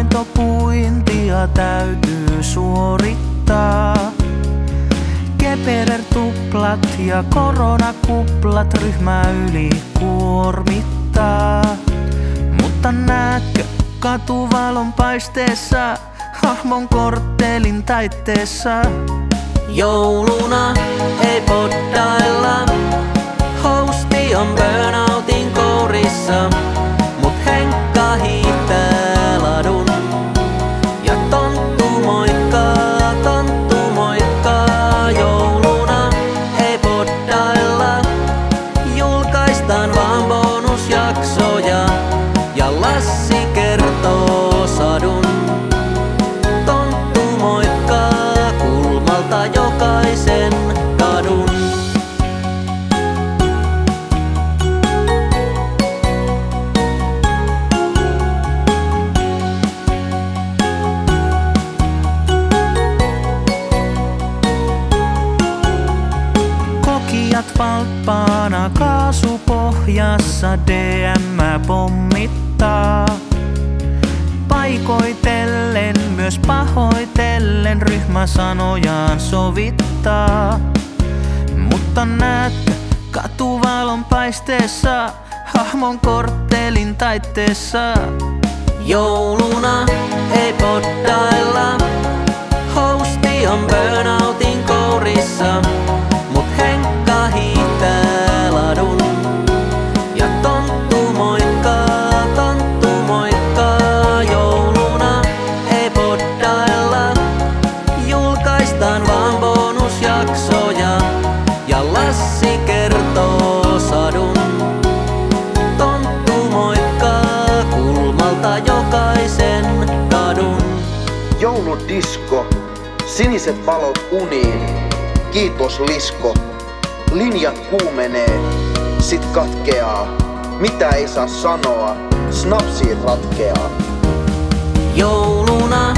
joulujuhla täytyy suorittaa. Keperer-tuplat ja koronakuplat ryhmä yli kuormittaa. Mutta näetkö katuvalon paisteessa hahmon korttelin taitteessa? Jouluna ei poddailla, Kokijat valppaana kaasupohjassa DM pommittaa. Paikoitellen, myös pahoitellen ryhmä sanojaan sovittaa. Mutta näetkö katuvalon paisteessa hahmon korttelin taitteessa? Jouluna ei poddailla, Jouludisko, siniset valot uniin. Kiitos Lisko. Linjat kuumenee, sit katkeaa. Mitä ei saa sanoa, snapsiin ratkeaa. Jouluna